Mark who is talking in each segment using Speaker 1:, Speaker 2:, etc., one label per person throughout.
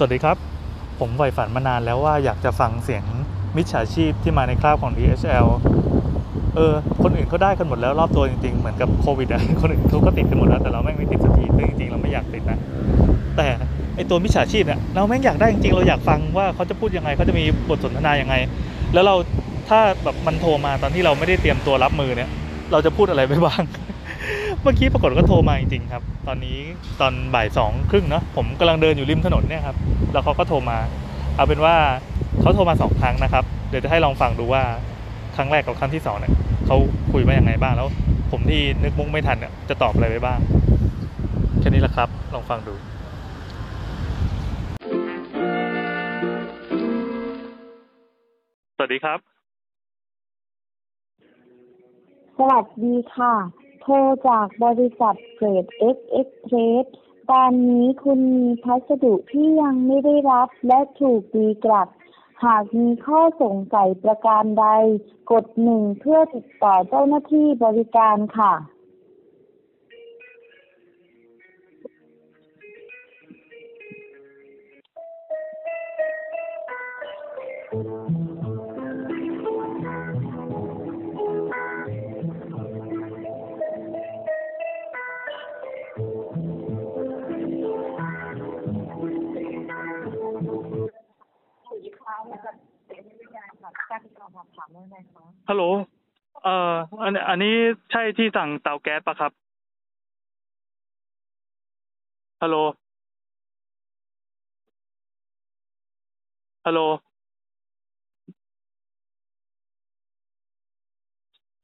Speaker 1: สวัสดีครับ ผมใฝ่ฝันมานานแล้วว่าอยากจะฟังเสียงมิจฉาชีพที่มาในคราบของ DHL เออ คนอื่นเขาได้กันหมดแล้วรอบตัวจริงๆ เหมือนกับโควิดอะคนอื่นเขาก็ติดกันหมดแล้วแต่เราแม่งไม่ติดสักทีซึ่งจริงๆ เราไม่อยากติดนะ แต่ไอตัวมิจฉาชีพเนี่ยเราแม่งอยากได้จริงๆ เราอยากฟังว่าเขาจะพูดยังไงเขาจะมีบทสนทนายังไง แล้วเราถ้าแบบมันโทรมาตอนที่เราไม่ได้เตรียมตัวรับมือเนี่ย เราจะพูดอะไรไปบ้าง เมื่อกี้ปรากฏก็โทรมาจริงๆครับ ตอนนี้ตอนบ่ายสองครึ่งเนาะผมกำลังเดินอยู่ริมถนนเนี่ยครับแล้วเขาก็โทรมา เอาเป็นว่าเขาโทรมาสองครั้งนะครับ เดี๋ยวจะให้ลองฟังดูว่าครั้งแรกกับครั้งที่สองเนี่ยเขาคุยว่ายังไงบ้างแล้ว ผมที่นึกมุกไม่ทันเนี่ยจะตอบอะไรไปบ้างแค่นี้แหละครับลองฟังดูสวัสดีครับ
Speaker 2: สวัสดีค่ะโทรจากบริษัทเกรด X Express ตอนนี้คุณมีพัสดุที่ยังไม่ได้รับและถูกตีกลับ หากมีข้อสงสัยประการใด กดหนึ่งเพื่อติดต่อเจ้าหน้าที่บริการค่ะ
Speaker 1: ฮัลโหลเอ่ออันอันนี้ใช่ที่สั่งเตาแก๊สปะครับฮัลโหลฮัลโหล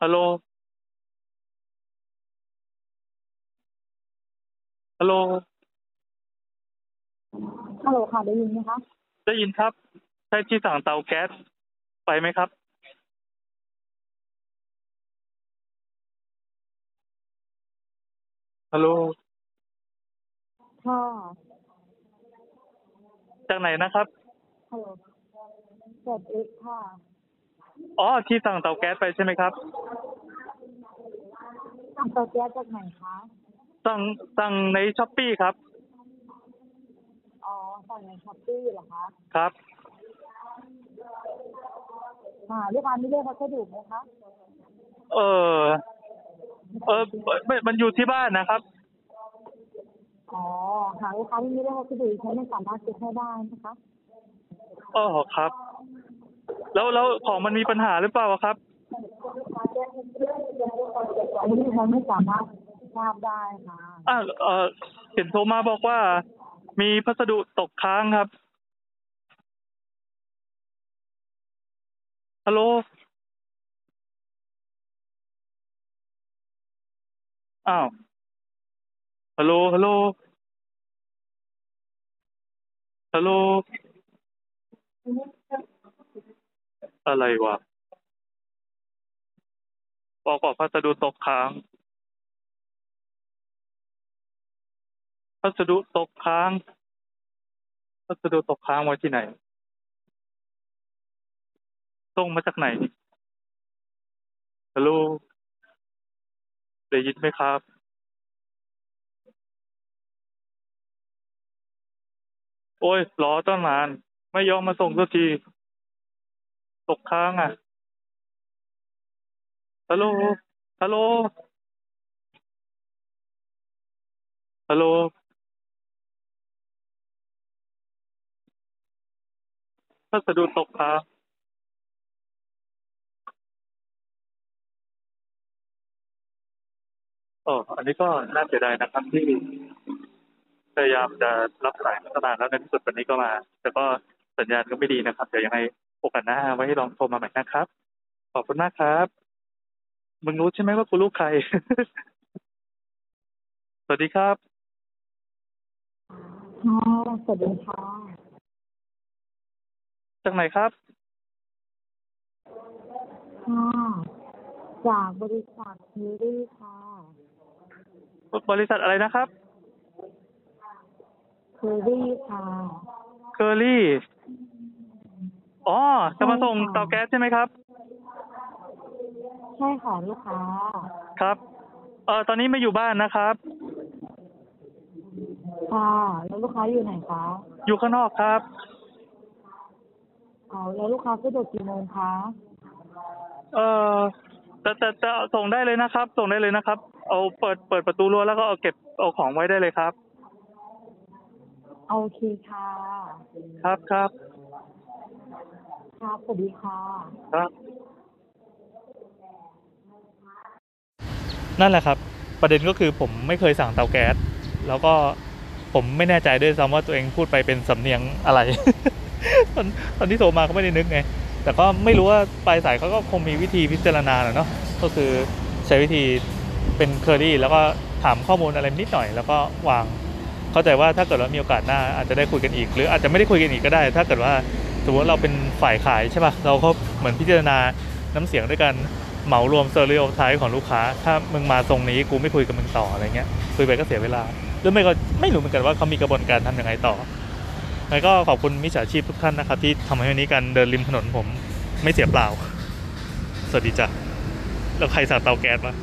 Speaker 1: ฮัลโหลฮัลโหล
Speaker 2: ฮัลโหลค่ะได้ยินไหมคะ
Speaker 1: ได้ยินครับ ใช่ที่สั่งเตาแก๊สไปไหมครับ ฮัลโหล
Speaker 2: ค่ะ
Speaker 1: จากไหนนะครับ
Speaker 2: ฮัลโหลเกรด X ค่ะ
Speaker 1: อ๋อ ที่สั่งเตาแก๊สไปใช่ไหมครับ
Speaker 2: สั่งเตาแก๊สจากไหนคะ
Speaker 1: สั่งสั่งใน Shopee ครับ
Speaker 2: อ๋อ สั่งใน Shopee เหรอคะ
Speaker 1: ครับ
Speaker 2: ค่ะลูกค้าไม่เรียกพัสดุไหมคะ
Speaker 1: เออ เออมันมันอยู่ที่บ้านนะครับ
Speaker 2: อ๋อหากลูกค้าไม่มีเลขพัสดุฉันไม่สามารถเช็คให้ได้นะคะ
Speaker 1: อ๋อครับ แล้วแล้วของมันมีปัญหาหรือเปล่าครับ
Speaker 2: อันนี้ฉันไม่สามารถทราบได้ค่ะ
Speaker 1: อ่าเออเห็นโทรมาบอกว่า มีพัสดุตกค้างครับฮัลโหล อ้าวฮัลโหลฮัลโหลฮัลโหลอะไรวะบอกว่าพัสดุตกค้าง พัสดุตกค้าง พัสดุตกค้างไว้ที่ไหนส่งมาจากไหนฮัลโหล ได้ยินไหมครับโอ้ยรอตั้งนาน ไม่ยอมมาส่งสักที ตกค้างอะ ฮัลโหล ฮัลโหล ฮัลโหลพัสดุตกค้าง อ๋ออันนี้ก็น่าเสียดายนะครับที่พยายามจะรับสายมาตั้งนานแล้วในที่สุดวันนี้ก็มา แต่ก็สัญญาณก็ไม่ดีนะครับ เดี๋ยวยังไงโอกาสหน้าไว้ลองโทรมาใหม่นะครับ ขอบคุณมากครับ มึงรู้ใช่ไหมว่ากูลูกใคร สวัสดีครับ
Speaker 2: ค่ะสวัสดีค่ะ
Speaker 1: จากไหนครับ
Speaker 2: ค่ะจากบริษัทเฮรี่ค่ะ
Speaker 1: บริษัทอะไรนะครับ
Speaker 2: เฮรี่ค่ะ
Speaker 1: เคอรี่ อ๋อ จะมาส่งเตาแก๊สใช่ไหมครับ
Speaker 2: ใช่ค่ะลูกค้า
Speaker 1: ครับ เออตอนนี้ไม่อยู่บ้านนะครับ
Speaker 2: คค่ะ แล้วลูกค้าอยู่ไหนคะ
Speaker 1: อยู่ข้างนอกครับ
Speaker 2: เอาแล้วลูกค้าสะดวกกี่โมงคะ
Speaker 1: เออแต่แต่แต่ส่งได้เลยนะครับ ส่งได้เลยนะครับ เอาเปิดเปิดประตูรั้วแล้วก็เอาเก็บเอาของไว้ได้เลยครับ
Speaker 2: โอเคค่ะ
Speaker 1: ครับครับ
Speaker 2: ครับสวัสดีค่ะ
Speaker 1: ครับ นั่นแหละครับ ประเด็นก็คือผมไม่เคยสั่งเตาแก๊สแล้วก็ผมไม่แน่ใจด้วยซ้ำว่าตัวเองพูดไปเป็นสำเนียงอะไร ตอนตอนที่โทรมาก็ไม่ได้นึกไง แต่ก็ไม่รู้ว่าปลายสายเขาก็คงมีวิธีพิจารณาแหละเนาะก็คือใช้วิธี เป็นเคอรี่แล้วก็ถามข้อมูลอะไรนิดหน่อย แล้วก็วางเข้าใจว่าถ้าเกิดว่ามีโอกาสหน้าอาจจะได้คุยกันอีก หรืออาจจะไม่ได้คุยกันอีกก็ได้ ถ้าเกิดว่าสมมติเราเป็นฝ่ายขายใช่ป่ะเราก็เหมือนพิจารณาน้ำเสียงด้วยกันเหมารวม stereotype ของลูกค้า ถ้ามึงมาตรงนี้กูไม่คุยกับมึงต่ออะไรเงี้ยคุยไปก็เสียเวลาหรือไม่ก็ไม่รู้เหมือนกันว่าเขามีกระบวนการทำยังไงต่อแล้วก็ขอบคุณมิจฉาชีพทุกท่านนะครับ ที่ทำให้วันนี้การเดินริมถนนผมไม่เสียเปล่า สวัสดีจ้ะแล้วใครสั่งเตาแก๊สมา